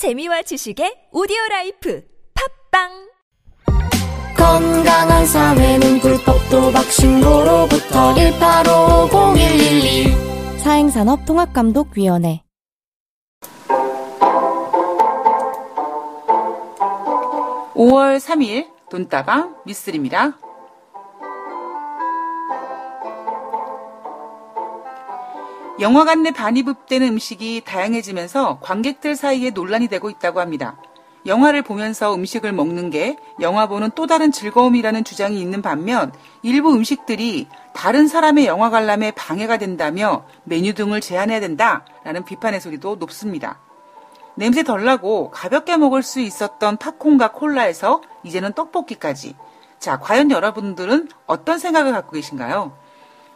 재미와 지식의 오디오 라이프 팟빵! 건강한 사회는 불법도박 신고로부터 1850112 사행산업통합감독위원회. 5월 3일 돈다방 미쓰리입니다. 영화관 내 반입되는 음식이 다양해지면서 관객들 사이에 논란이 되고 있다고 합니다. 영화를 보면서 음식을 먹는 게 영화 보는 또 다른 즐거움이라는 주장이 있는 반면 일부 음식들이 다른 사람의 영화 관람에 방해가 된다며 메뉴 등을 제한해야 된다라는 비판의 소리도 높습니다. 냄새 덜 나고 가볍게 먹을 수 있었던 팝콘과 콜라에서 이제는 떡볶이까지. 자, 과연 여러분들은 어떤 생각을 갖고 계신가요?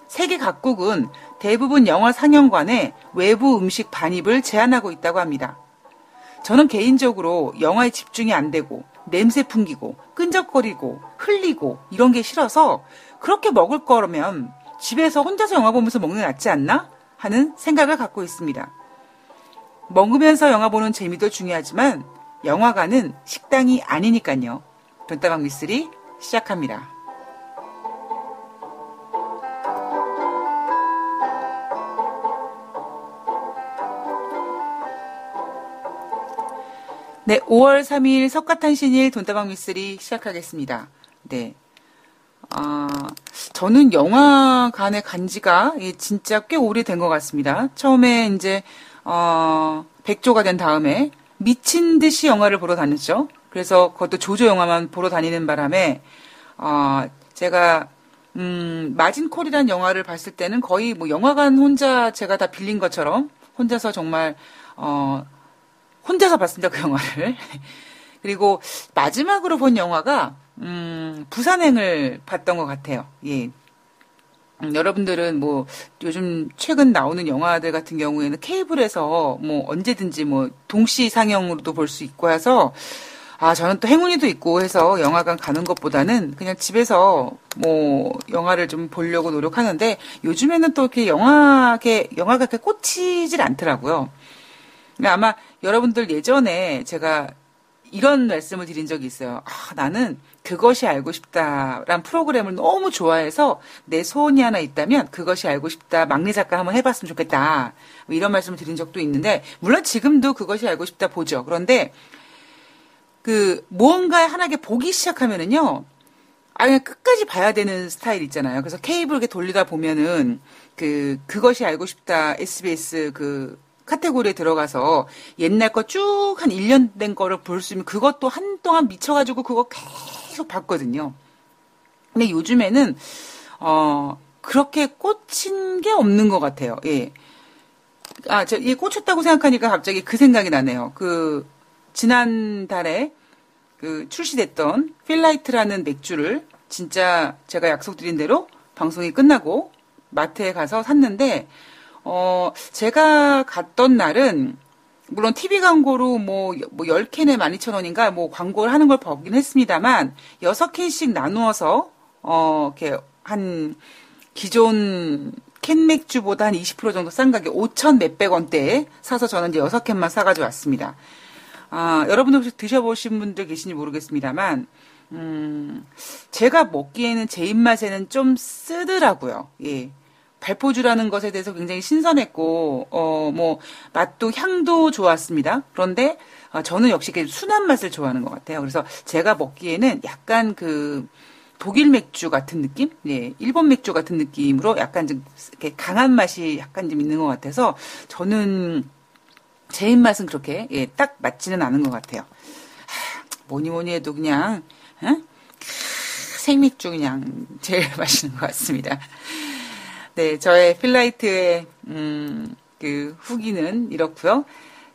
세계 각국은 대부분 영화 상영관에 외부 음식 반입을 제한하고 있다고 합니다. 저는 개인적으로 영화에 집중이 안 되고 냄새 풍기고 끈적거리고 흘리고 이런 게 싫어서 그렇게 먹을 거라면 집에서 혼자서 영화 보면서 먹는 게 낫지 않나 하는 생각을 갖고 있습니다. 먹으면서 영화 보는 재미도 중요하지만 영화관은 식당이 아니니까요. 돈다방 미쓰리 시작합니다. 네, 5월 3일 석가탄신일 돈다방 미쓰리 시작하겠습니다. 네. 아, 저는 영화관에 간 지가 진짜 꽤 오래된 것 같습니다. 처음에 이제, 어, 백조가 된 다음에 미친 듯이 영화를 보러 다녔죠. 그래서 그것도 조조 영화만 보러 다니는 바람에, 어, 제가, 음, 마진콜이라는 영화를 봤을 때는 거의 뭐 영화관 혼자 제가 다 빌린 것처럼 혼자서 정말, 어, 혼자서 봤습니다, 그 영화를. 그리고 마지막으로 본 영화가, 음, 부산행을 봤던 것 같아요. 예. 음, 여러분들은 뭐, 요즘 최근 나오는 영화들 같은 경우에는 케이블에서 뭐 언제든지 뭐 동시 상영으로도 볼 수 있고 해서, 아, 저는 또 행운이도 있고 해서 영화관 가는 것보다는 그냥 집에서 뭐 영화를 좀 보려고 노력하는데 요즘에는 또 이렇게 영화게, 영화가 그렇게 꽂히질 않더라고요. 아마 여러분들 예전에 제가 이런 말씀을 드린 적이 있어요. 아, 나는 그것이 알고 싶다란 프로그램을 너무 좋아해서 내 소원이 하나 있다면 그것이 알고 싶다 막내 작가 한번 해봤으면 좋겠다. 뭐 이런 말씀을 드린 적도 있는데 물론 지금도 그것이 알고 싶다 보죠. 그런데 그 무언가 하나게 보기 시작하면은요. 아예 끝까지 봐야 되는 스타일 있잖아요. 그래서 케이블 이렇게 돌리다 보면은 그 그것이 알고 싶다 SBS 그 카테고리에 들어가서 옛날 거 쭉 한 1년 된 거를 볼 수 있는 그것도 한동안 미쳐가지고 그거 계속 봤거든요. 근데 요즘에는, 어, 그렇게 꽂힌 게 없는 것 같아요. 예. 아, 저, 이 꽂혔다고 생각하니까 갑자기 그 생각이 나네요. 그, 지난달에 그 출시됐던 필라이트라는 맥주를 진짜 제가 약속드린 대로 방송이 끝나고 마트에 가서 샀는데, 어, 제가 갔던 날은, 물론 TV 광고로 뭐, 뭐 10캔에 12,000원인가 뭐 광고를 하는 걸 보긴 했습니다만, 6캔씩 나누어서, 어, 이렇게 한, 기존 캔 맥주보다 한 20% 정도 싼 가격 5천 몇백 원대에 사서 저는 이제 6캔만 사가지고 왔습니다. 아, 여러분들 혹시 드셔보신 분들 계신지 모르겠습니다만, 음, 제가 먹기에는 제 입맛에는 좀 쓰더라고요. 예. 발포주라는 것에 대해서 굉장히 신선했고, 어, 뭐, 맛도 향도 좋았습니다. 그런데, 어, 저는 역시 순한 맛을 좋아하는 것 같아요. 그래서 제가 먹기에는 약간 그, 독일 맥주 같은 느낌? 예, 일본 맥주 같은 느낌으로 약간 좀 이렇게 강한 맛이 약간 좀 있는 것 같아서 저는 제 입맛은 그렇게 예, 딱 맞지는 않은 것 같아요. 하, 뭐니 뭐니 해도 그냥 어? 생맥주 그냥 제일 맛있는 것 같습니다. 네, 저의 필라이트의 음, 그 후기는 이렇고요.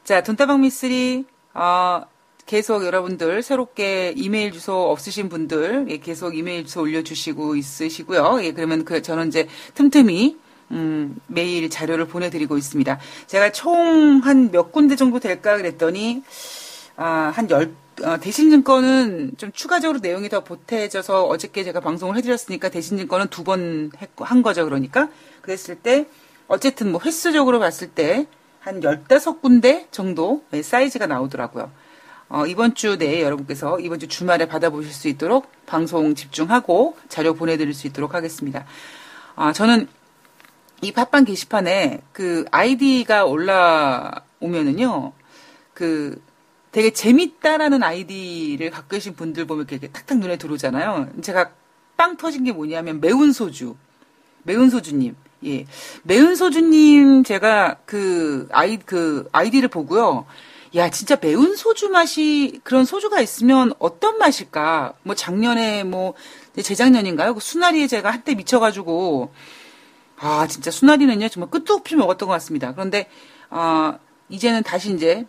자, 돈다방 미쓰리 어, 계속 여러분들 새롭게 이메일 주소 없으신 분들 예, 계속 이메일 주소 올려주시고 있으시고요. 예, 그러면 그 저는 이제 틈틈이 음, 매일 자료를 보내드리고 있습니다. 제가 총 한 몇 군데 정도 될까 그랬더니 아, 한 열, 어, 대신증권은 좀 추가적으로 내용이 더 보태져서 어저께 제가 방송을 해드렸으니까 대신증권은 두 번 한 거죠. 그러니까 그랬을 때 어쨌든 뭐 횟수적으로 봤을 때 한 15군데 정도 네, 사이즈가 나오더라고요. 어, 이번 주 내에 여러분께서 이번 주 주말에 받아보실 수 있도록 방송 집중하고 자료 보내드릴 수 있도록 하겠습니다. 아, 저는 이 팟빵 게시판에 그 아이디가 올라오면은요, 그 되게 재밌다라는 아이디를 갖고 계신 분들 보면 이렇게 탁탁 눈에 들어오잖아요. 제가 빵 터진 게 뭐냐면 매운 소주. 매운 소주님. 예. 매운 소주님 제가 그 아이, 그 아이디를 보고요. 야, 진짜 매운 소주 맛이 그런 소주가 있으면 어떤 맛일까? 뭐 작년에 뭐 재작년인가요? 그 수나리에 제가 한때 미쳐 가지고 아 진짜 수나리는요 정말 끝도 없이 먹었던 것 같습니다. 그런데 아 이제는 다시 이제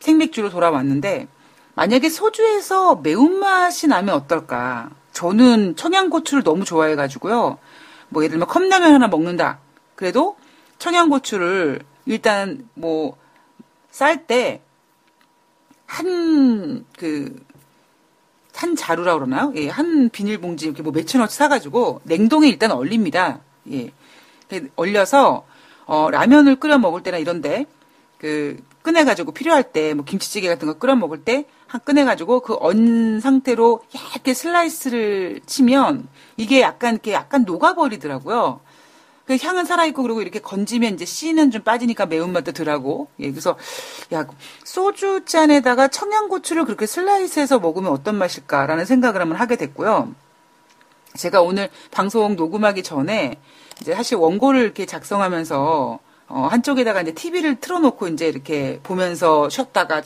생맥주로 돌아왔는데 만약에 소주에서 매운맛이 나면 어떨까? 저는 청양고추를 너무 좋아해가지고요. 뭐 예를 들면 컵라면 하나 먹는다. 그래도 청양고추를 일단 뭐 쌀 때 한 그 한 자루라 그러나요? 예, 한 비닐봉지 이렇게 뭐 몇천 원치 사가지고 냉동에 일단 얼립니다. 예, 얼려서 어, 라면을 끓여 먹을 때나 이런데 그 꺼내가지고 필요할 때 뭐 김치찌개 같은 거 끓여 먹을 때 한 꺼내가지고 그 언 상태로 얇게 슬라이스를 치면 이게 약간 이렇게 약간 녹아버리더라고요. 그 향은 살아있고 그리고 이렇게 건지면 이제 씨는 좀 빠지니까 매운맛도 덜하고 예 그래서 야 소주 잔에다가 청양고추를 그렇게 슬라이스해서 먹으면 어떤 맛일까라는 생각을 한번 하게 됐고요. 제가 오늘 방송 녹음하기 전에 이제 사실 원고를 이렇게 작성하면서 어, 한쪽에다가 이제 TV를 틀어놓고 이제 이렇게 보면서 쉬었다가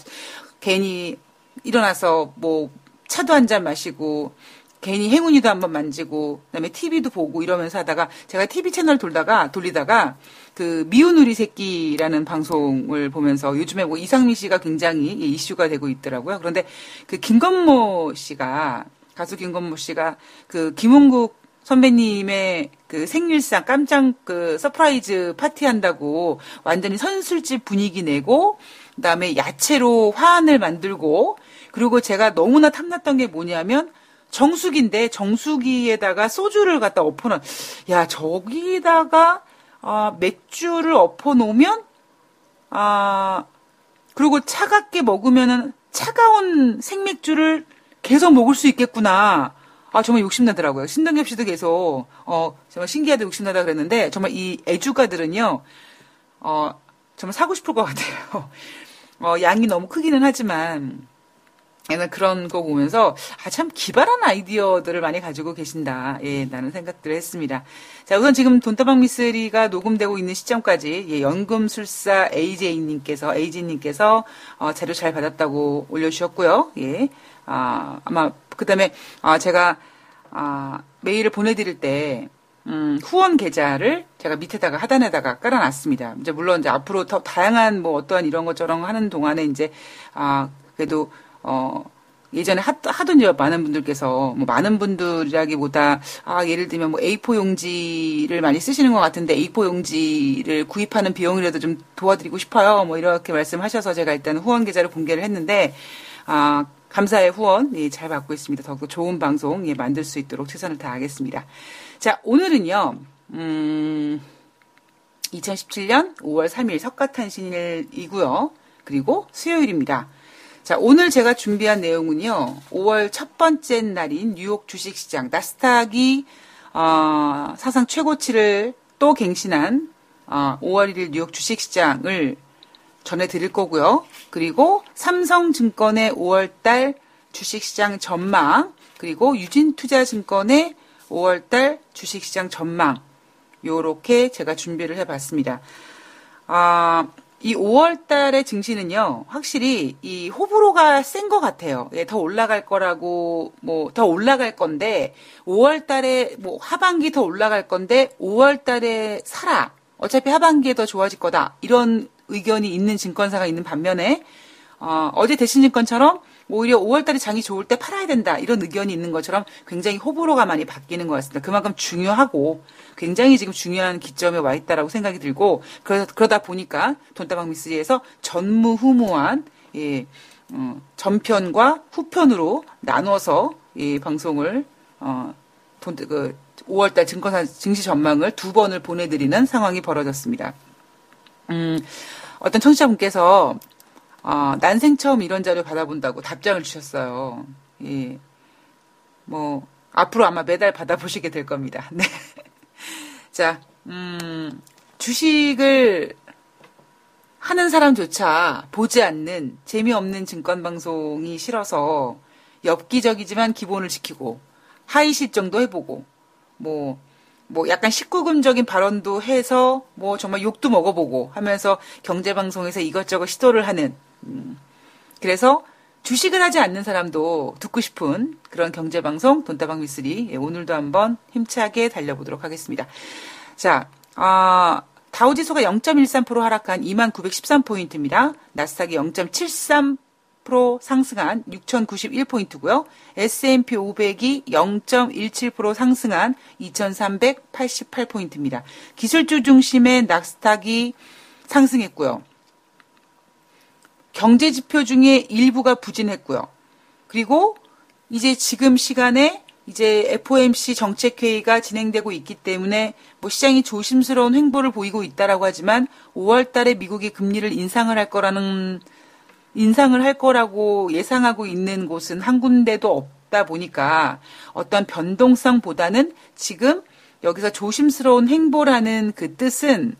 괜히 일어나서 뭐 차도 한 잔 마시고 괜히 행운이도 한번 만지고 그다음에 TV도 보고 이러면서 하다가 제가 TV 채널 돌다가 돌리다가 그 미운 우리 새끼라는 방송을 보면서 요즘에 뭐 이상민 씨가 굉장히 이슈가 되고 있더라고요. 그런데 그 김건모 씨가 가수 김건모 씨가 그 김흥국 선배님의 그 생일상 깜짝 그 surprise 파티 한다고 완전히 선술집 분위기 내고 그다음에 야채로 화환을 만들고 그리고 제가 너무나 탐났던 게 뭐냐면 정수기인데 정수기에다가 소주를 갖다 엎어놓은 야 저기다가 아, 맥주를 엎어놓으면 아 그리고 차갑게 먹으면은 차가운 생맥주를 계속 먹을 수 있겠구나. 아, 정말 욕심나더라고요. 신동엽 씨도 계속, 어, 정말 신기하다 욕심나다 그랬는데, 정말 이 애주가들은요, 어, 정말 사고 싶을 것 같아요. 어, 양이 너무 크기는 하지만, 나는 그런 거 보면서, 아, 참 기발한 아이디어들을 많이 가지고 계신다. 예, 라는 생각들을 했습니다. 자, 우선 지금 돈다방 미스리가 녹음되고 있는 시점까지, 예, 연금술사 AJ님께서, AJ님께서, 어, 자료 잘 받았다고 올려주셨고요. 예. 아, 아마 그 다음에, 아, 제가, 아, 메일을 보내드릴 때, 음, 후원 계좌를 제가 밑에다가 하단에다가 깔아놨습니다. 이제 물론 이제 앞으로 더 다양한 뭐 어떠한 이런 것처럼 하는 동안에 이제, 아, 그래도, 어, 예전에 하, 하던 많은 분들께서 뭐 많은 분들이라기보다 아 예를 들면 뭐 A4 용지를 많이 쓰시는 것 같은데 A4 용지를 구입하는 비용이라도 좀 도와드리고 싶어요 뭐 이렇게 말씀하셔서 제가 일단 후원 계좌를 공개를 했는데 아 감사의 후원 예, 잘 받고 있습니다. 더욱더 좋은 방송 예, 만들 수 있도록 최선을 다하겠습니다. 자, 오늘은요. 음, 2017년 5월 3일 석가탄신일이고요. 그리고 수요일입니다. 자, 오늘 제가 준비한 내용은요. 5월 첫 번째 날인 뉴욕 주식시장 나스닥이 어, 사상 최고치를 또 갱신한 어, 5월 1일 뉴욕 주식시장을 전해드릴 거고요. 그리고 삼성증권의 5월달 주식시장 전망, 그리고 유진투자증권의 5월달 주식시장 전망, 요렇게 제가 준비를 해봤습니다. 아, 이 5월달의 증시는요, 확실히 이 호불호가 센 것 같아요. 예, 더 올라갈 거라고, 뭐, 더 올라갈 건데, 5월달에, 뭐, 하반기 더 올라갈 건데, 5월달에 사라. 어차피 하반기에 더 좋아질 거다. 이런 의견이 있는 증권사가 있는 반면에 어, 어제 대신증권처럼 오히려 5월달에 장이 좋을 때 팔아야 된다 이런 의견이 있는 것처럼 굉장히 호불호가 많이 바뀌는 것 같습니다. 그만큼 중요하고 굉장히 지금 중요한 기점에 와 있다라고 생각이 들고 그러, 그러다 보니까 돈다방 미스리에서 전무후무한 예, 어, 전편과 후편으로 나눠서 이 방송을 어, 돈, 그 5월달 증권사 증시 전망을 두 번을 보내드리는 상황이 벌어졌습니다. 음, 어떤 청취자분께서 어, 난생 처음 이런 자료 받아본다고 답장을 주셨어요. 예. 뭐 앞으로 아마 매달 받아보시게 될 겁니다. 네. 자, 음, 주식을 하는 사람조차 보지 않는 재미없는 증권 방송이 싫어서 엽기적이지만 기본을 지키고 하이 실 정도 해보고 뭐, 뭐 약간 19금적인 발언도 해서 뭐 정말 욕도 먹어보고 하면서 경제방송에서 이것저것 시도를 하는, 음, 그래서 주식을 하지 않는 사람도 듣고 싶은 그런 경제방송 돈다방 미쓰리 예, 오늘도 한번 힘차게 달려보도록 하겠습니다. 자, 아, 다우지수가 0.13% 하락한 2913포인트입니다. 나스닥이 0.73% 상승한 6091포인트고요. S&P 500이 0.17% 상승한 2388포인트입니다. 기술주 중심의 나스닥이 상승했고요. 경제 지표 중에 일부가 부진했고요. 그리고 이제 지금 시간에 이제 FOMC 정책회의가 진행되고 있기 때문에 뭐 시장이 조심스러운 행보를 보이고 있다라고 하지만 5월 달에 미국이 금리를 인상을 할 거라는 인상을 할 거라고 예상하고 있는 곳은 한 군데도 없다 보니까 어떤 변동성보다는 지금 여기서 조심스러운 행보라는 그 뜻은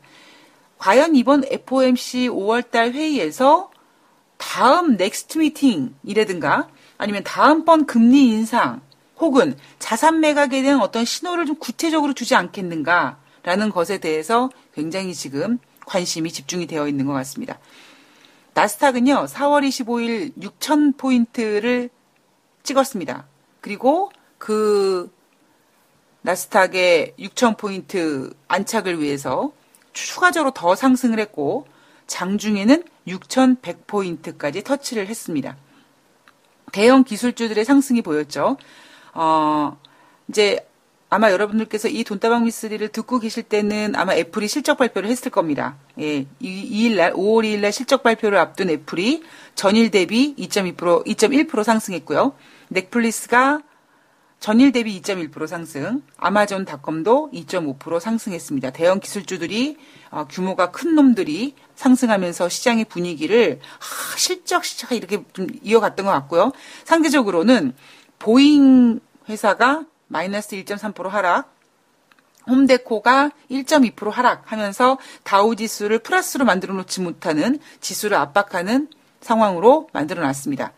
과연 이번 FOMC 5월 달 회의에서 다음 next 미팅이라든가 아니면 다음번 금리 인상 혹은 자산 매각에 대한 어떤 신호를 좀 구체적으로 주지 않겠는가라는 것에 대해서 굉장히 지금 관심이 집중이 되어 있는 것 같습니다. 나스닥은요, 4월 25일 6,000포인트를 찍었습니다. 그리고 그 나스닥의 6,000포인트 안착을 위해서 추가적으로 더 상승을 했고, 장중에는 6,100포인트까지 터치를 했습니다. 대형 기술주들의 상승이 보였죠. 어, 이제 아마 여러분들께서 이 돈다방 미스리를 듣고 계실 때는 아마 애플이 실적 발표를 했을 겁니다. 예, 2일 날, 5월 2일 날 실적 발표를 앞둔 애플이 전일 대비 2.2%, 2.1% 상승했고요. 넷플릭스가 전일 대비 2.1% 상승, 아마존 닷컴도 2.5% 상승했습니다. 대형 기술주들이 어, 규모가 큰 놈들이 상승하면서 시장의 분위기를 아, 실적 시작 이렇게 좀 이어갔던 것 같고요. 상대적으로는 보잉 회사가 마이너스 1.3% 하락, 홈디포가 1.2% 하락하면서 다우 지수를 플러스로 만들어 놓지 못하는 지수를 압박하는 상황으로 만들어 놨습니다.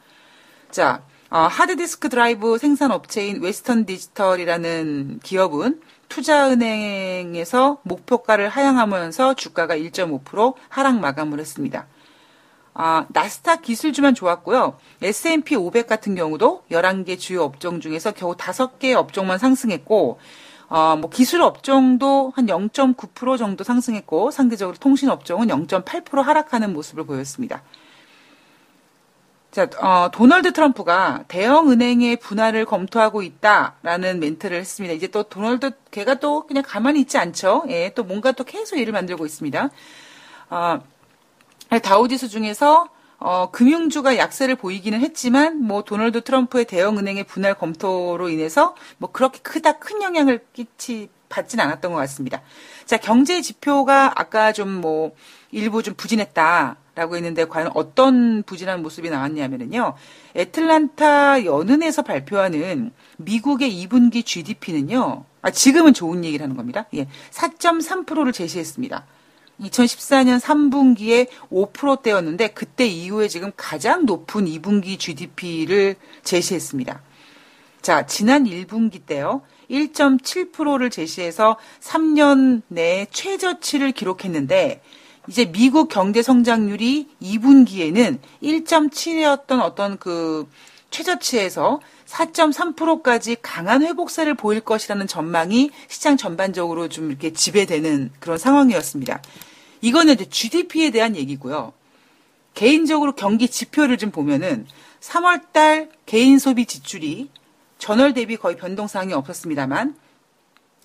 자, 어, 하드디스크 드라이브 생산 업체인 웨스턴 디지털이라는 기업은 투자은행에서 목표가를 하향하면서 주가가 1.5% 하락 마감을 했습니다. 아, 나스닥 기술주만 좋았고요. S&P 500 같은 경우도 11개 주요 업종 중에서 겨우 5개 업종만 상승했고 어, 뭐 기술 업종도 한 0.9% 정도 상승했고 상대적으로 통신 업종은 0.8% 하락하는 모습을 보였습니다. 자, 어, 도널드 트럼프가 대형 은행의 분할을 검토하고 있다라는 멘트를 했습니다. 이제 또 도널드 걔가 또 그냥 가만히 있지 않죠. 예, 또 뭔가 또 계속 일을 만들고 있습니다. 어, 다우지수 중에서 어, 금융주가 약세를 보이기는 했지만 뭐 도널드 트럼프의 대형 은행의 분할 검토로 인해서 뭐 그렇게 크다 큰 영향을 끼치 받진 않았던 것 같습니다. 자 경제 지표가 아까 좀 뭐 일부 좀 부진했다라고 했는데 과연 어떤 부진한 모습이 나왔냐면은요 애틀란타 연은에서 발표하는 미국의 2분기 GDP는요 아 지금은 좋은 얘기를 하는 겁니다. 예, 4.3%를 제시했습니다. 2014년 3분기에 5%대였는데 그때 이후에 지금 가장 높은 2분기 GDP를 제시했습니다. 자, 지난 1분기 때요. 1.7%를 제시해서 3년 내에 최저치를 기록했는데 이제 미국 경제 성장률이 2분기에는 1.7이었던 어떤 그 최저치에서 4.3%까지 강한 회복세를 보일 것이라는 전망이 시장 전반적으로 좀 이렇게 지배되는 그런 상황이었습니다. 이거는 이제 GDP에 대한 얘기고요. 개인적으로 경기 지표를 좀 보면은 3월 달 개인 소비 지출이 전월 대비 거의 변동사항이 없었습니다만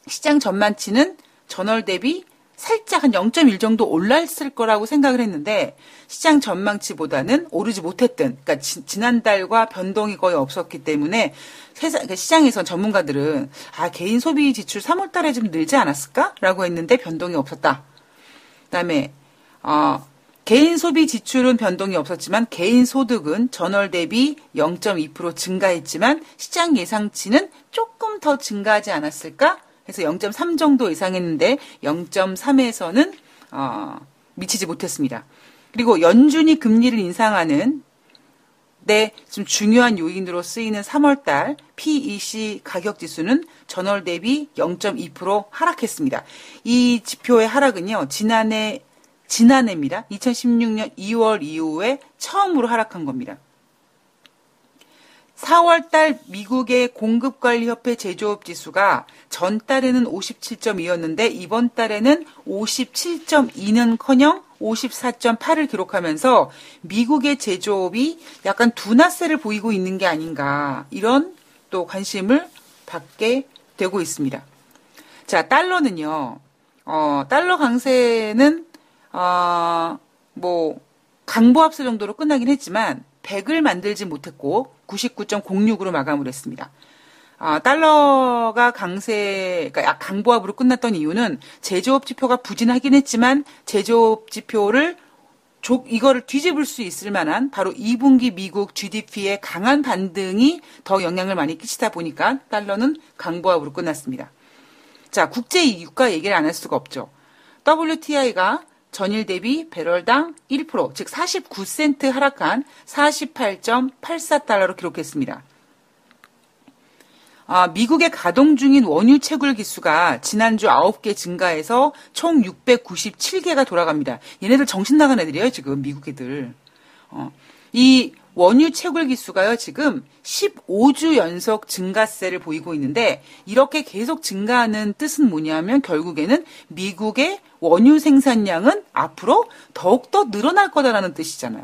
시장 전만치는 전월 대비 살짝 한 0.1 정도 올랐을 거라고 생각을 했는데 시장 전망치보다는 오르지 못했던 그러니까 지, 지난달과 변동이 거의 없었기 때문에 세상, 그러니까 시장에서 전문가들은 아 개인 소비 지출 3월 달에 좀 늘지 않았을까라고 했는데 변동이 없었다. 그다음에 어 개인 소비 지출은 변동이 없었지만 개인 소득은 전월 대비 0.2% 증가했지만 시장 예상치는 조금 더 증가하지 않았을까? 해서 0.3 정도 예상했는데 0.3에서는 어, 미치지 못했습니다. 그리고 연준이 금리를 인상하는 데 좀 중요한 요인으로 쓰이는 3월달 PEC 가격 지수는 전월 대비 0.2% 하락했습니다. 이 지표의 하락은요, 지난해, 지난해입니다. 2016년 2월 이후에 처음으로 하락한 겁니다. 4월달 미국의 공급관리협회 제조업 지수가 전 달에는 57.2였는데 이번 달에는 57.2는커녕 54.8을 기록하면서 미국의 제조업이 약간 둔화세를 보이고 있는 게 아닌가 이런 또 관심을 받게 되고 있습니다. 자 달러는요. 어, 달러 강세는 어, 뭐 강보합수 정도로 끝나긴 했지만 100을 만들지 못했고 99.06으로 마감을 했습니다. 아, 달러가 강세, 그러니까 강보합으로 끝났던 이유는 제조업 지표가 부진하긴 했지만 제조업 지표를 조, 이거를 뒤집을 수 있을 만한 바로 2분기 미국 GDP의 강한 반등이 더 영향을 많이 끼치다 보니까 달러는 강보합으로 끝났습니다. 자, 국제 유가 얘기를 안 할 수가 없죠. WTI가 전일 대비 배럴당 1%, 즉 49센트 하락한 48.84달러로 기록했습니다. 아, 미국의 가동 중인 원유 채굴 기수가 지난주 9개 증가해서 총 697개가 돌아갑니다. 얘네들 정신 나간 애들이에요, 지금 미국 애들. 어, 이 원유 채굴 기수가요, 지금 15주 연속 증가세를 보이고 있는데, 이렇게 계속 증가하는 뜻은 뭐냐면, 결국에는 미국의 원유 생산량은 앞으로 더욱더 늘어날 거다라는 뜻이잖아요.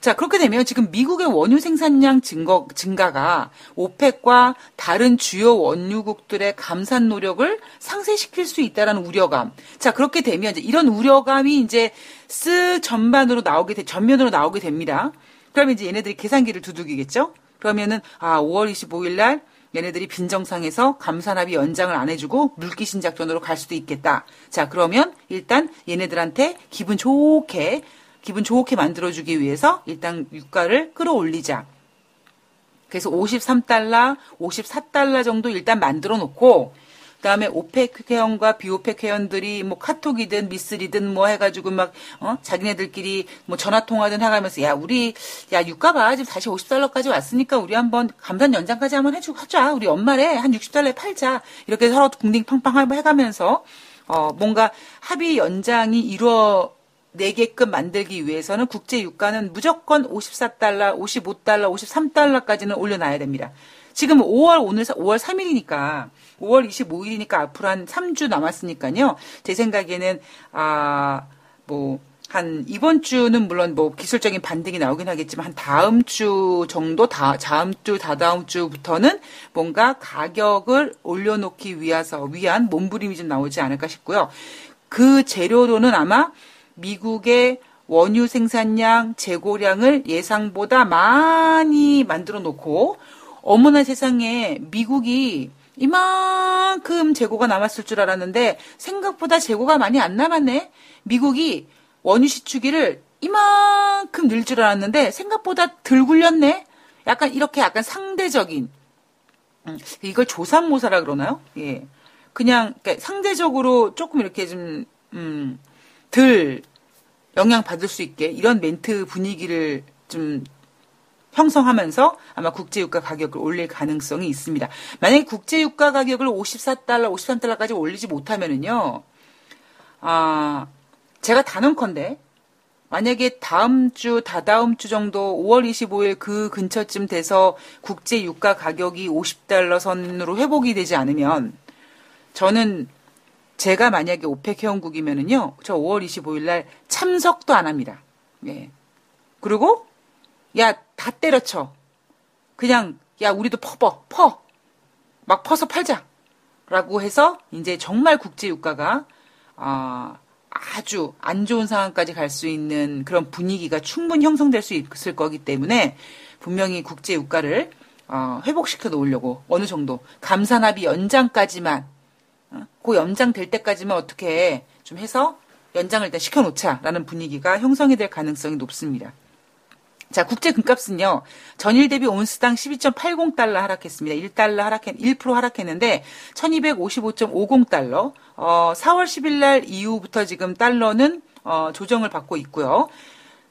자, 그렇게 되면 지금 미국의 원유 생산량 증거, 증가가 오펙과 다른 주요 원유국들의 감산 노력을 상쇄시킬 수 있다라는 우려감. 자, 그렇게 되면 이제 이런 우려감이 이제 쓰 전반으로 나오게 돼, 전면으로 나오게 됩니다. 그러면 이제 얘네들이 계산기를 두둑이겠죠? 그러면은, 아, 5월 25일 날 얘네들이 빈정상에서 감산합의 연장을 안 해주고 물기신 작전으로 갈 수도 있겠다. 자, 그러면 일단 얘네들한테 기분 좋게 기분 좋게 만들어주기 위해서 일단 유가를 끌어올리자. 그래서 53달러, 54달러 정도 일단 만들어 놓고, 그 다음에 오펙 회원과 비오펙 회원들이 뭐 카톡이든 미쓰리든 뭐 해가지고 막, 어, 자기네들끼리 뭐 전화 통화든 해가면서, 야, 우리, 야, 유가 봐. 지금 다시 50달러까지 왔으니까 우리 한번 감산 연장까지 한번 해주고 하자. 우리 연말에 한 60달러에 팔자. 이렇게 서로 궁딩팡팡 해가면서, 어, 뭔가 합의 연장이 이루어 내게끔 만들기 위해서는 국제 유가는 무조건 54달러, 55달러, 53달러까지는 올려놔야 됩니다. 지금 5월 오늘 5월 3일이니까 5월 25일이니까 앞으로 한 3주 남았으니까요. 제 생각에는 아 뭐 한 이번 주는 물론 뭐 기술적인 반등이 나오긴 하겠지만 한 다음 주 정도 다 다음 주 다다음 주부터는 뭔가 가격을 올려놓기 위해서 위한 몸부림이 좀 나오지 않을까 싶고요. 그 재료로는 아마 미국의 원유 생산량, 재고량을 예상보다 많이 만들어 놓고 어머나 세상에 미국이 이만큼 재고가 남았을 줄 알았는데 생각보다 재고가 많이 안 남았네. 미국이 원유 시추기를 이만큼 늘 줄 알았는데 생각보다 덜 굴렸네. 약간 이렇게 약간 상대적인 음, 이걸 조삼모사라 그러나요? 예. 그냥 상대적으로 조금 이렇게 좀 음, 덜 영향 받을 수 있게 이런 멘트 분위기를 좀 형성하면서 아마 국제유가 가격을 올릴 가능성이 있습니다. 만약에 국제유가 가격을 54달러, 53달러까지 올리지 못하면은요, 아, 제가 단언컨대, 만약에 다음 주, 다다음 주 정도 5월 25일 그 근처쯤 돼서 국제 유가 가격이 50달러 선으로 회복이 되지 않으면, 저는 제가 만약에 OPEC 회원국이면은요, 저 5월 25일 날 참석도 안 합니다. 예. 그리고, 야, 다 때려쳐. 그냥, 야, 우리도 퍼버, 퍼. 막 퍼서 팔자. 라고 해서, 이제 정말 국제유가가, 아, 아주 안 좋은 상황까지 갈 수 있는 그런 분위기가 충분히 형성될 수 있을 거기 때문에, 분명히 국제유가를, 어, 회복시켜 놓으려고, 어느 정도, 감산합의 연장까지만 그 연장될 때까지만 어떻게 좀 해서 연장을 일단 시켜놓자라는 분위기가 형성이 될 가능성이 높습니다. 자, 국제 금값은요, 전일 대비 온스당 12.80달러 하락했습니다. 1달러 하락했, 1% 하락했는데, 1255.50달러, 어, 4월 10일 날 이후부터 지금 달러는, 어, 조정을 받고 있고요.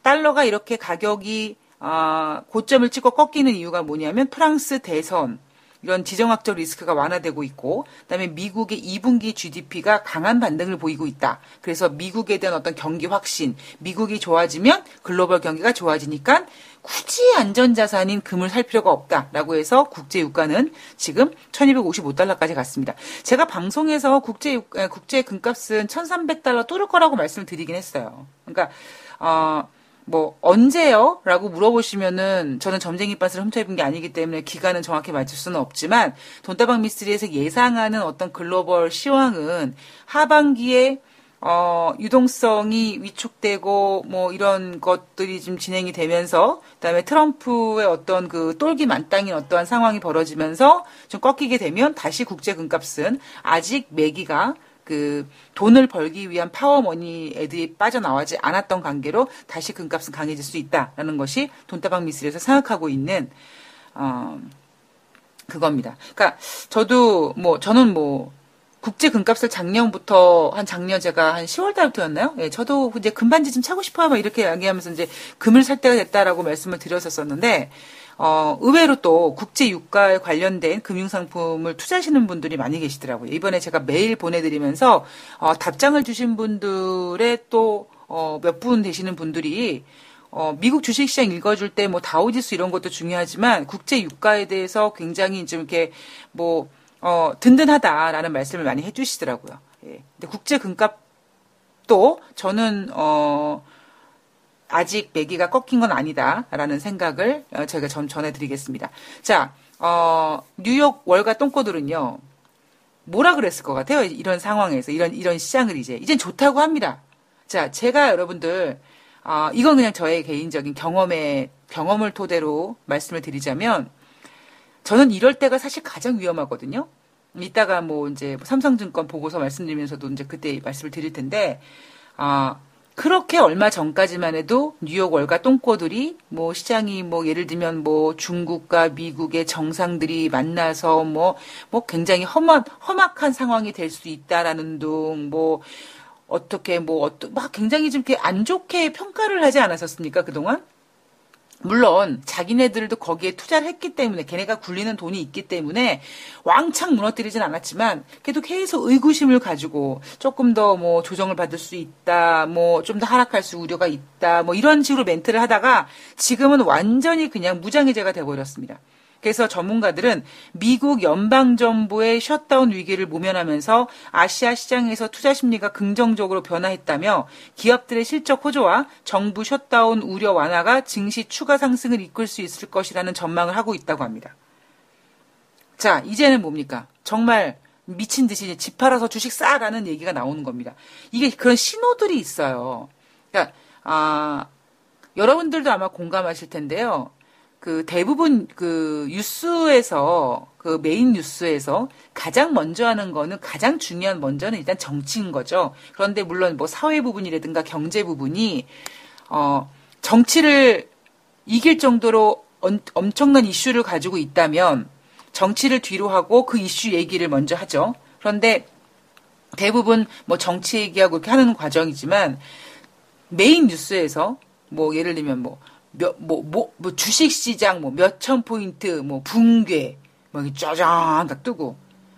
달러가 이렇게 가격이, 어, 고점을 찍고 꺾이는 이유가 뭐냐면, 프랑스 대선, 이런 지정학적 리스크가 완화되고 있고, 그다음에 미국의 2분기 GDP가 강한 반등을 보이고 있다. 그래서 미국에 대한 어떤 경기 확신, 미국이 좋아지면 글로벌 경기가 좋아지니까 굳이 안전자산인 금을 살 필요가 없다라고 해서 국제 유가는 지금 1255달러까지 갔습니다. 제가 방송에서 국제 국제 금값은 1300달러 뚫을 거라고 말씀을 드리긴 했어요. 그러니까 어, 뭐 언제요? 라고 물어보시면은 저는 점쟁이 밭을 훔쳐 입은 게 아니기 때문에 기간은 정확히 맞출 수는 없지만 돈다방 미스리에서 예상하는 어떤 글로벌 시황은 하반기에 어, 유동성이 위축되고 뭐 이런 것들이 좀 진행이 되면서 그 다음에 트럼프의 어떤 그 똘기 만땅인 어떠한 상황이 벌어지면서 좀 꺾이게 되면 다시 국제 금값은 아직 매기가 그 돈을 벌기 위한 파워머니 애들이 빠져나오지 않았던 관계로 다시 금값은 강해질 수 있다라는 것이 돈다방 미술에서 생각하고 있는 어 그겁니다. 그러니까 저도 뭐 저는 뭐 국제 금값을 작년부터 한 작년 제가 한 10월 달부터였나요? 예, 저도 이제 금반지 좀 차고 싶어요. 막 이렇게 이야기하면서 이제 금을 살 때가 됐다라고 말씀을 드렸었었는데 어, 의외로 또 국제 유가에 관련된 금융 상품을 투자하시는 분들이 많이 계시더라고요. 이번에 제가 메일 보내드리면서 어, 답장을 주신 분들의 또 어, 몇 분 되시는 분들이 어, 미국 주식시장 읽어줄 때 뭐 다우지수 이런 것도 중요하지만 국제 유가에 대해서 굉장히 좀 이렇게 뭐 어, 든든하다라는 말씀을 많이 해주시더라고요. 예. 근데 국제 금값도 저는 어, 아직 매기가 꺾인 건 아니다라는 생각을 어, 저희가 좀 전해드리겠습니다. 자, 어, 뉴욕 월가 똥꼬들은요, 뭐라 그랬을 것 같아요? 이런 상황에서, 이런, 이런 시장을 이제. 이젠 좋다고 합니다. 자, 제가 여러분들, 어, 이건 그냥 저의 개인적인 경험의, 경험을 토대로 말씀을 드리자면, 저는 이럴 때가 사실 가장 위험하거든요. 이따가 뭐 이제 삼성증권 보고서 말씀드리면서도 이제 그때 말씀을 드릴 텐데, 아, 그렇게 얼마 전까지만 해도 뉴욕 월가 똥꼬들이 뭐 시장이 뭐 예를 들면 뭐 중국과 미국의 정상들이 만나서 뭐뭐 뭐 굉장히 험한 험악한 상황이 될 수 있다라는 둥 뭐 어떻게 뭐 어떤 막 굉장히 좀 이렇게 안 좋게 평가를 하지 않았었습니까 그동안? 물론 자기네들도 거기에 투자를 했기 때문에 걔네가 굴리는 돈이 있기 때문에 왕창 무너뜨리진 않았지만 그래도 계속 의구심을 가지고 조금 더 뭐 조정을 받을 수 있다 뭐 좀 더 하락할 수 우려가 있다 뭐 이런 식으로 멘트를 하다가 지금은 완전히 그냥 무장해제가 되어버렸습니다. 그래서 전문가들은 미국 연방정부의 셧다운 위기를 모면하면서 아시아 시장에서 투자 심리가 긍정적으로 변화했다며 기업들의 실적 호조와 정부 셧다운 우려 완화가 증시 추가 상승을 이끌 수 있을 것이라는 전망을 하고 있다고 합니다. 자, 이제는 뭡니까? 정말 미친 듯이 집 팔아서 주식 사라는 얘기가 나오는 겁니다. 이게 그런 신호들이 있어요. 그러니까, 아, 여러분들도 아마 공감하실 텐데요. 그 대부분 그 뉴스에서 그 메인 뉴스에서 가장 먼저 하는 거는 가장 중요한 먼저는 일단 정치인 거죠. 그런데 물론 뭐 사회 부분이라든가 경제 부분이 어 정치를 이길 정도로 엄청난 이슈를 가지고 있다면 정치를 뒤로 하고 그 이슈 얘기를 먼저 하죠. 그런데 대부분 뭐 정치 얘기하고 이렇게 하는 과정이지만 메인 뉴스에서 뭐 예를 들면 뭐 몇, 뭐, 뭐, 뭐 주식 시장 뭐 몇천 포인트 뭐 붕괴 뭐 짜잔 딱 뜨고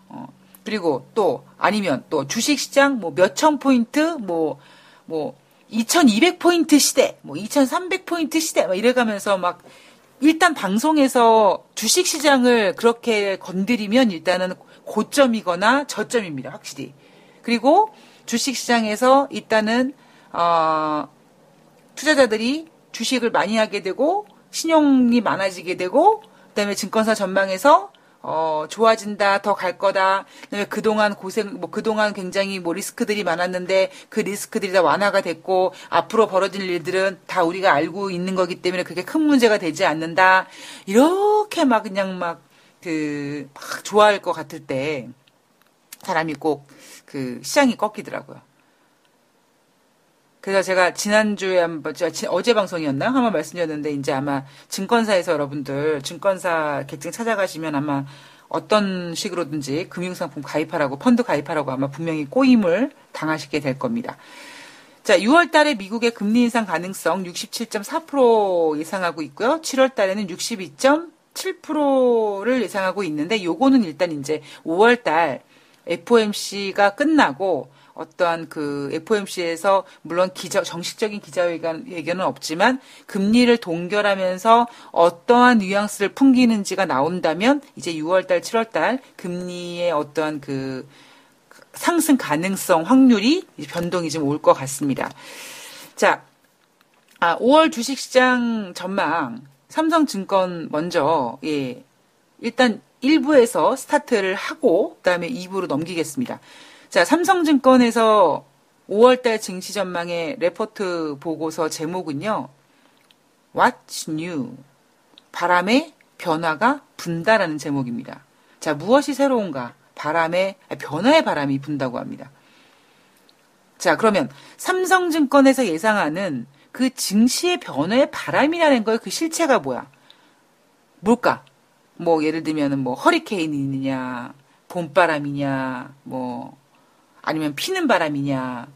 어 그리고 또 아니면 또 주식 시장 뭐 몇천 포인트 뭐뭐 뭐 2200포인트 시대, 뭐 2300포인트 시대, 막 이래가면서 막 일단 방송에서 주식 시장을 그렇게 건드리면 일단은 고점이거나 저점입니다, 확실히. 그리고 주식 시장에서 일단은, 어, 투자자들이 주식을 많이 하게 되고 신용이 많아지게 되고 그다음에 증권사 전망에서 어, 좋아진다, 더 갈 거다. 그다음에 그동안 고생, 뭐, 그동안 굉장히 뭐 리스크들이 많았는데 그 리스크들이 다 완화가 됐고 앞으로 벌어질 일들은 다 우리가 알고 있는 거기 때문에 그게 큰 문제가 되지 않는다. 이렇게 막 그냥 막 그, 막 좋아할 것 같을 때 사람이 꼭 그 시장이 꺾이더라고요. 그래서 제가 지난주에 한번, 제가 지- 어제 방송이었나요? 한번 말씀드렸는데, 이제 아마 증권사에서 여러분들, 증권사 계층 찾아가시면 아마 어떤 식으로든지 금융상품 가입하라고, 펀드 가입하라고 아마 분명히 꼬임을 당하시게 될 겁니다. 자, 6월 달에 미국의 금리 인상 가능성 67.4% 예상하고 있고요. 7월 달에는 62.7%를 예상하고 있는데 요거는 일단 이제 5월 달 FOMC가 끝나고 어떠한 그 FOMC에서 물론 기자 정식적인 기자회견 회견은 없지만 금리를 동결하면서 어떠한 뉘앙스를 풍기는지가 나온다면 이제 6월 달, 7월 달 금리의 어떠한 그 상승 가능성 확률이 변동이 좀 올 것 같습니다. 자, 아, 5월 주식시장 전망 삼성증권 먼저 예 일단 1부에서 스타트를 하고 그다음에 2부로 넘기겠습니다. 자, 삼성증권에서 5월달 증시 전망의 레포트 보고서 제목은요. What's new? 바람의 변화가 분다라는 제목입니다. 자, 무엇이 새로운가? 바람의 아니, 변화의 바람이 분다고 합니다. 자, 그러면 삼성증권에서 예상하는 그 증시의 변화의 바람이라는 거의 그 실체가 뭐야? 뭘까? 뭐 예를 들면은 뭐 허리케인이 있느냐, 봄바람이냐, 뭐 아니면 피는 바람이냐,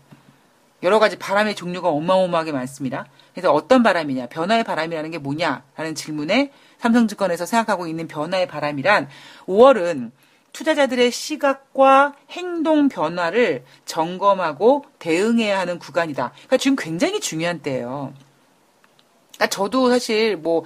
여러 가지 바람의 종류가 어마어마하게 많습니다. 그래서 어떤 바람이냐, 변화의 바람이라는 게 뭐냐라는 질문에 삼성증권에서 생각하고 있는 변화의 바람이란 5월은 투자자들의 시각과 행동 변화를 점검하고 대응해야 하는 구간이다. 그러니까 지금 굉장히 중요한 때예요. 그러니까 저도 사실 뭐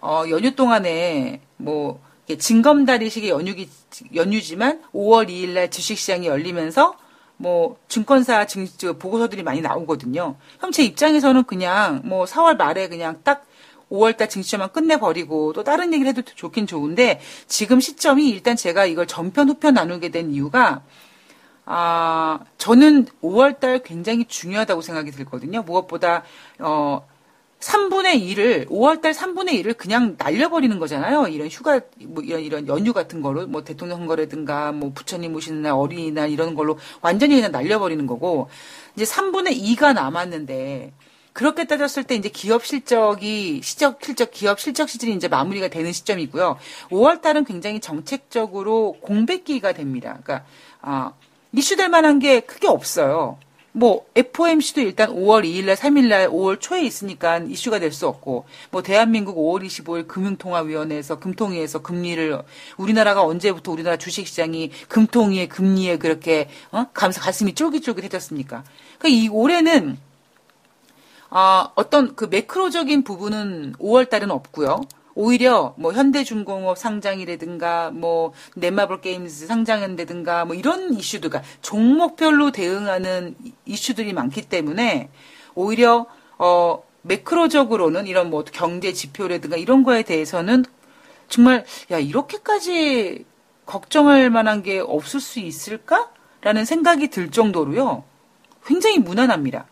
어, 연휴 동안에 뭐 이렇게 징검다리식의 연휴기 연휴지만 5월 2일 날 주식시장이 열리면서 뭐 증권사 증 저, 보고서들이 많이 나오거든요. 그럼 제 입장에서는 그냥 뭐 4월 말에 그냥 딱 5월달 증시만 끝내버리고 또 다른 얘기를 해도 좋긴 좋은데 지금 시점이 일단 제가 이걸 전편 후편 나누게 된 이유가 아 저는 5월달 굉장히 중요하다고 생각이 들거든요. 무엇보다 어 3분의 1을 5월달 3분의 1을 그냥 날려버리는 거잖아요. 이런 휴가 뭐 이런 이런 연휴 같은 거로 뭐 대통령 선거라든가 뭐 부처님 모시는 날 어린이날 이런 걸로 완전히 그냥 날려버리는 거고 이제 3분의 2가 남았는데 그렇게 따졌을 때 이제 기업 실적이 시적 실적 기업 실적 시즌이 이제 마무리가 되는 시점이고요. 5월 달은 굉장히 정책적으로 공백기가 됩니다. 그러니까 아, 이슈될 만한 게 크게 없어요. 뭐 FOMC도 일단 5월 2일 날 3일 날 5월 초에 있으니까 이슈가 될 수 없고 뭐 대한민국 5월 25일 금융통화위원회에서 금통위에서 금리를 우리나라가 언제부터 우리나라 주식시장이 금통위의 금리에 그렇게 어? 감사 가슴이 쫄깃쫄깃해졌습니까? 그러니까 이 올해는 아, 어떤 그 매크로적인 부분은 5월 달은 없고요. 오히려 뭐 현대중공업 상장이라든가 뭐 넷마블 게임즈 상장한다든가 뭐 이런 이슈들과 종목별로 대응하는 이- 이슈들이 많기 때문에 오히려 어 매크로적으로는 이런 뭐 경제 지표라든가 이런 거에 대해서는 정말 야 이렇게까지 걱정할 만한 게 없을 수 있을까라는 생각이 들 정도로요. 굉장히 무난합니다.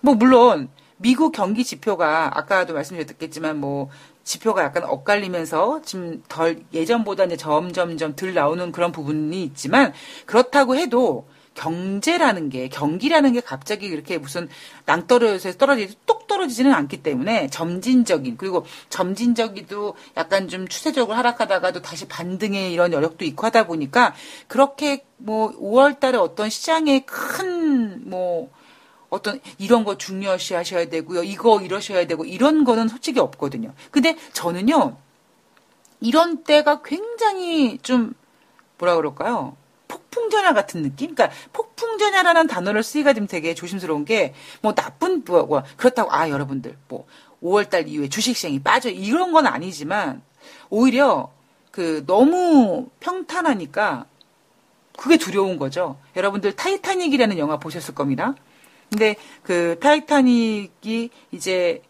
뭐 물론 미국 경기 지표가 아까도 말씀드렸겠지만 뭐 지표가 약간 엇갈리면서 지금 덜 예전보다 이제 점점점 덜 나오는 그런 부분이 있지만 그렇다고 해도 경제라는 게 경기라는 게 갑자기 이렇게 무슨 낭떠러지에서 떨어지지 뚝 떨어지지는 않기 때문에 점진적인 그리고 점진적이도 약간 좀 추세적으로 하락하다가도 다시 반등의 이런 여력도 있고 하다 보니까 그렇게 뭐 5월 달에 어떤 시장의 큰뭐 어떤 이런 거 중요시 하셔야 되고요. 이거 이러셔야 되고 이런 거는 솔직히 없거든요. 근데 저는요. 이런 때가 굉장히 좀 뭐라 그럴까요? 폭풍전야 같은 느낌? 그러니까 폭풍전야라는 단어를 쓰기가 좀 되게 조심스러운 게 뭐 나쁜 뭐, 뭐 그렇다고 아 여러분들 뭐 5월 달 이후에 주식시장이 빠져 이런 건 아니지만 오히려 그 너무 평탄하니까 그게 두려운 거죠. 여러분들 타이타닉이라는 영화 보셨을 겁니다. 근데 그 타이타닉이 이제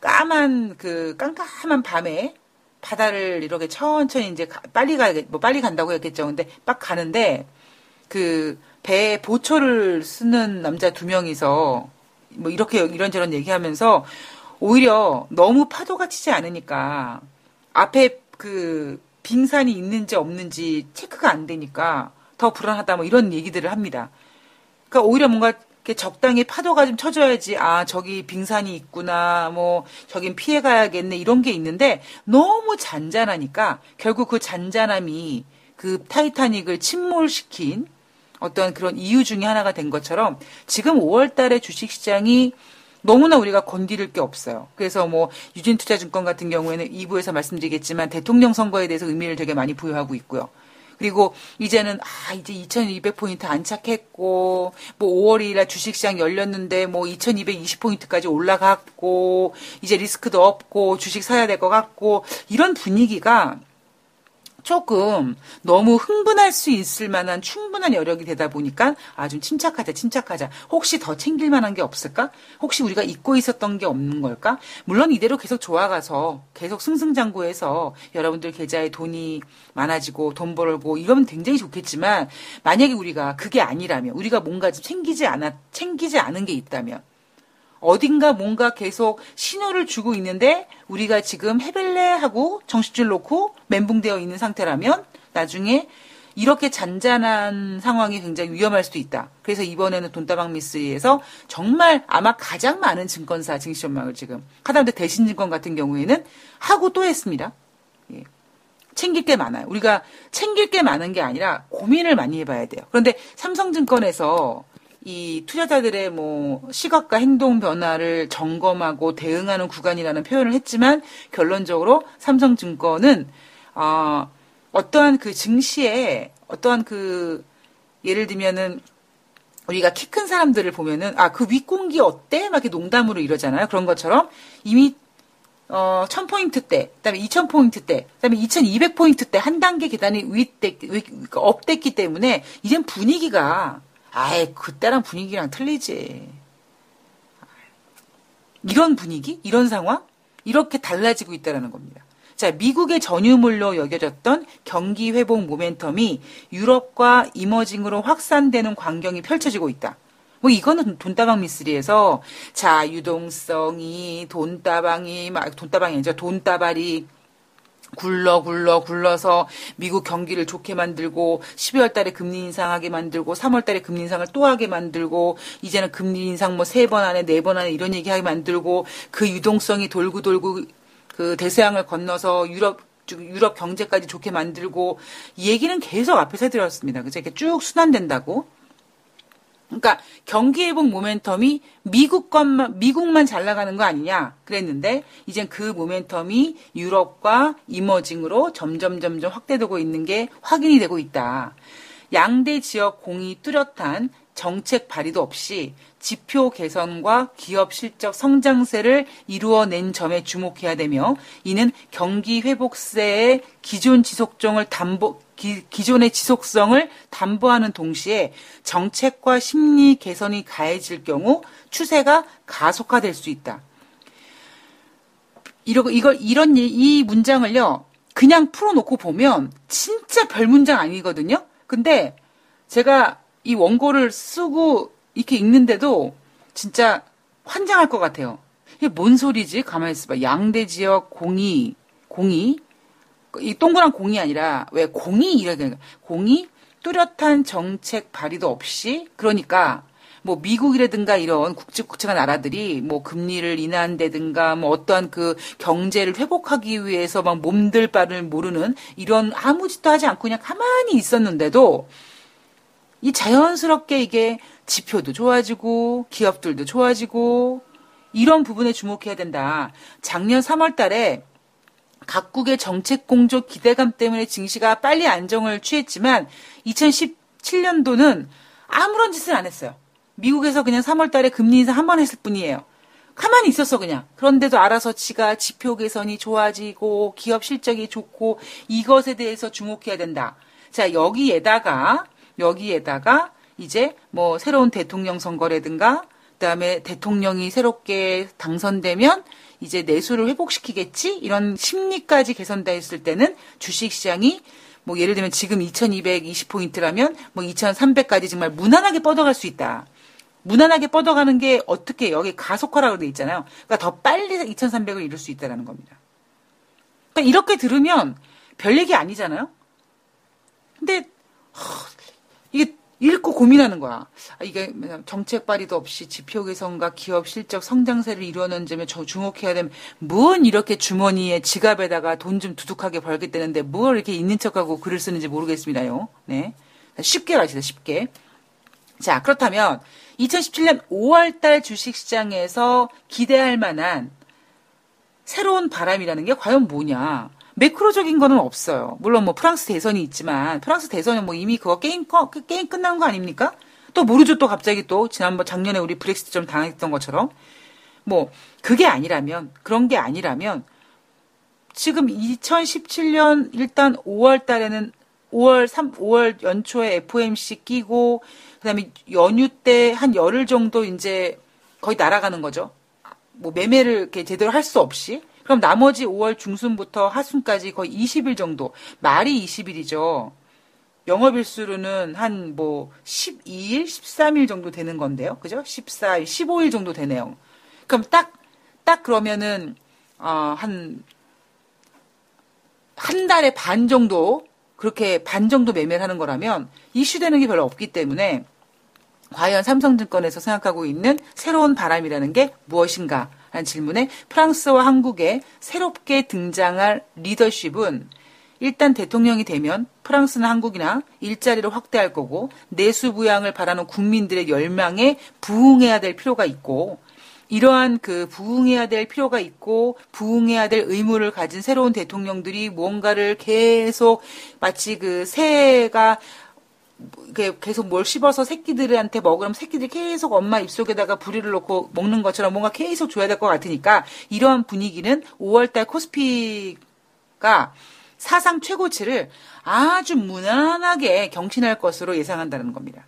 까만 그 깜깜한 밤에 바다를 이렇게 천천히 이제 가- 빨리 가, 뭐 빨리 간다고 했겠죠. 근데 막 가는데 그 배에 보초를 쓰는 남자 두 명이서 뭐 이렇게 이런저런 얘기하면서 오히려 너무 파도가 치지 않으니까 앞에 그 빙산이 있는지 없는지 체크가 안 되니까 더 불안하다 뭐 이런 얘기들을 합니다. 그러니까 오히려 뭔가 적당히 파도가 좀 쳐줘야지 아 저기 빙산이 있구나 뭐 저긴 피해 가야겠네 이런 게 있는데 너무 잔잔하니까 결국 그 잔잔함이 그 타이타닉을 침몰시킨 어떤 그런 이유 중에 하나가 된 것처럼 지금 5월 달에 주식 시장이 너무나 우리가 건드릴 게 없어요. 그래서 뭐 유진투자증권 같은 경우에는 2부에서 말씀드리겠지만 대통령 선거에 대해서 의미를 되게 많이 부여하고 있고요. 그리고 이제는 아 이제 2200포인트 안착했고 뭐 5월 2일 날 주식시장 열렸는데 뭐 2220포인트까지 올라갔고 이제 리스크도 없고 주식 사야 될 것 같고 이런 분위기가 조금 너무 흥분할 수 있을 만한 충분한 여력이 되다 보니까 아 좀 침착하자 침착하자. 혹시 더 챙길 만한 게 없을까? 혹시 우리가 잊고 있었던 게 없는 걸까? 물론 이대로 계속 좋아가서 계속 승승장구해서 여러분들 계좌에 돈이 많아지고 돈 벌고 이러면 굉장히 좋겠지만 만약에 우리가 그게 아니라면 우리가 뭔가 좀 챙기지 않아 챙기지 않은 게 있다면 어딘가 뭔가 계속 신호를 주고 있는데 우리가 지금 해벨레하고 정신줄 놓고 멘붕되어 있는 상태라면 나중에 이렇게 잔잔한 상황이 굉장히 위험할 수도 있다. 그래서 이번에는 돈다방 미스에서 정말 아마 가장 많은 증권사 증시전망을 지금 하다못해 대신증권 같은 경우에는 하고 또 했습니다. 예. 챙길 게 많아요. 우리가 챙길 게 많은 게 아니라 고민을 많이 해봐야 돼요. 그런데 삼성증권에서 이 투자자들의 뭐 시각과 행동 변화를 점검하고 대응하는 구간이라는 표현을 했지만 결론적으로 삼성증권은 어, 어떠한 그 증시에 어떠한 그 예를 들면은 우리가 키 큰 사람들을 보면은 아 그 윗공기 어때? 막 이렇게 농담으로 이러잖아요. 그런 것처럼 이미 어, 1000포인트 때, 그 다음에 2000포인트 때, 그 다음에 2200포인트 때 한 단계 계단이 윗됐, 업됐기 때문에 이젠 분위기가 아예 그때랑 분위기랑 틀리지. 이런 분위기, 이런 상황, 이렇게 달라지고 있다는 겁니다. 자, 미국의 전유물로 여겨졌던 경기 회복 모멘텀이 유럽과 이머징으로 확산되는 광경이 펼쳐지고 있다. 뭐 이거는 돈다방 미스리에서 자 유동성이 돈다방이 막 돈다방이 아니죠 돈다발이 굴러 굴러 굴러서 미국 경기를 좋게 만들고 12월 달에 금리 인상하게 만들고 3월 달에 금리 인상을 또 하게 만들고 이제는 금리 인상 뭐 세 번 안에 네 번 안에 이런 얘기하게 만들고 그 유동성이 돌고 돌고 그 대서양을 건너서 유럽 유럽 경제까지 좋게 만들고 이 얘기는 계속 앞에서 해드렸습니다. 그래서 이렇게 쭉 순환된다고. 그러니까 경기 회복 모멘텀이 미국 것만 미국만 잘 나가는 거 아니냐 그랬는데 이젠 그 모멘텀이 유럽과 이머징으로 점점 점점 확대되고 있는 게 확인이 되고 있다. 양대 지역 공이 뚜렷한 정책 발의도 없이 지표 개선과 기업 실적 성장세를 이루어낸 점에 주목해야 되며 이는 경기 회복세의 기존 지속성을 담보 기, 기존의 지속성을 담보하는 동시에 정책과 심리 개선이 가해질 경우 추세가 가속화될 수 있다. 이러 이걸 이런 이 문장을요 그냥 풀어놓고 보면 진짜 별 문장 아니거든요. 근데 제가 이 원고를 쓰고 이렇게 읽는데도 진짜 환장할 것 같아요. 이게 뭔 소리지? 가만히 있어봐. 양대 지역 공이 공이 이 동그란 공이 아니라 왜 공이 이래야 공이 뚜렷한 정책 발의도 없이 그러니까 뭐 미국이라든가 이런 국제국제가 나라들이 뭐 금리를 인하한다든가 뭐 어떠한 그 경제를 회복하기 위해서 막 몸들 바를 모르는 이런 아무 짓도 하지 않고 그냥 가만히 있었는데도 이 자연스럽게 이게 지표도 좋아지고 기업들도 좋아지고 이런 부분에 주목해야 된다. 작년 3월 달에 각국의 정책 공조 기대감 때문에 증시가 빨리 안정을 취했지만 2017년도는 아무런 짓을 안 했어요. 미국에서 그냥 3월 달에 금리 인상 한 번 했을 뿐이에요. 가만히 있었어 그냥. 그런데도 알아서 지가 지표 개선이 좋아지고 기업 실적이 좋고 이것에 대해서 주목해야 된다. 자, 여기에다가 여기에다가 이제 뭐 새로운 대통령 선거라든가 그다음에 대통령이 새롭게 당선되면 이제 내수를 회복시키겠지 이런 심리까지 개선됐을 때는 주식 시장이 뭐 예를 들면 지금 2220포인트라면 뭐 2300까지 정말 무난하게 뻗어갈 수 있다. 무난하게 뻗어가는 게 어떻게 여기 가속화라고 돼 있잖아요. 그러니까 더 빨리 2300을 이룰 수 있다라는 겁니다. 그러니까 이렇게 들으면 별 얘기 아니잖아요. 근데 이게 읽고 고민하는 거야. 아, 이게 정책 발의도 없이 지표 개선과 기업 실적 성장세를 이루어낸 점에 저 주목해야 되면 뭔 이렇게 주머니에 지갑에다가 돈 좀 두둑하게 벌겠다는데 뭘 이렇게 있는 척하고 글을 쓰는지 모르겠습니다요. 네. 쉽게 가시다 쉽게. 자, 그렇다면 2017년 5월 달 주식 시장에서 기대할 만한 새로운 바람이라는 게 과연 뭐냐? 매크로적인 거는 없어요. 물론 뭐 프랑스 대선이 있지만 프랑스 대선은 뭐 이미 그거 게임 꺼, 그 게임 끝난 거 아닙니까? 또 모르죠. 또 갑자기 또 지난번 작년에 우리 브렉시트 좀 당했던 것처럼 뭐 그게 아니라면 그런 게 아니라면 지금 2017년 일단 5월 달에는 5월 3 5월 연초에 FOMC 끼고 그다음에 연휴 때 한 열흘 정도 이제 거의 날아가는 거죠. 뭐 매매를 이렇게 제대로 할 수 없이 그럼 나머지 5월 중순부터 하순까지 거의 20일 정도 말이 20일이죠. 영업일수로는 한 뭐 12일, 13일 정도 되는 건데요. 그죠? 14일, 15일 정도 되네요. 그럼 딱, 딱 그러면은, 어, 한, 한 달에 반 정도, 그렇게 반 정도 매매를 하는 거라면 이슈되는 게 별로 없기 때문에 과연 삼성증권에서 생각하고 있는 새로운 바람이라는 게 무엇인가 하는 질문에 프랑스와 한국에 새롭게 등장할 리더십은 일단 대통령이 되면 프랑스나 한국이나 일자리를 확대할 거고 내수 부양을 바라는 국민들의 열망에 부응해야 될 필요가 있고 이러한 그 부응해야 될 필요가 있고 부응해야 될 의무를 가진 새로운 대통령들이 무언가를 계속 마치 그 새가 계속 뭘 씹어서 새끼들한테 먹으면 새끼들이 계속 엄마 입속에다가 부리를 놓고 먹는 것처럼 뭔가 계속 줘야 될 것 같으니까 이러한 분위기는 5월달 코스피가 사상 최고치를 아주 무난하게 경신할 것으로 예상한다는 겁니다.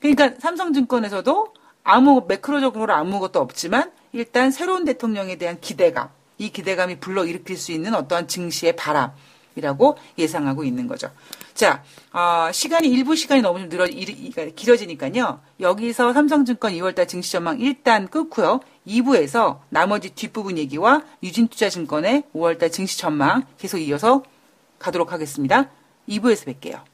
그러니까 삼성증권에서도 아무 매크로적으로 아무것도 없지만 일단 새로운 대통령에 대한 기대감, 이 기대감이 불러일으킬 수 있는 어떠한 증시의 바람 이라고 예상하고 있는 거죠. 자, 어, 시간이 일부 시간이 너무 좀 늘어 길어지니까요. 여기서 삼성증권 2월달 증시 전망 일단 끊고요. 2부에서 나머지 뒷부분 얘기와 유진투자증권의 5월달 증시 전망 계속 이어서 가도록 하겠습니다. 2부에서 뵐게요.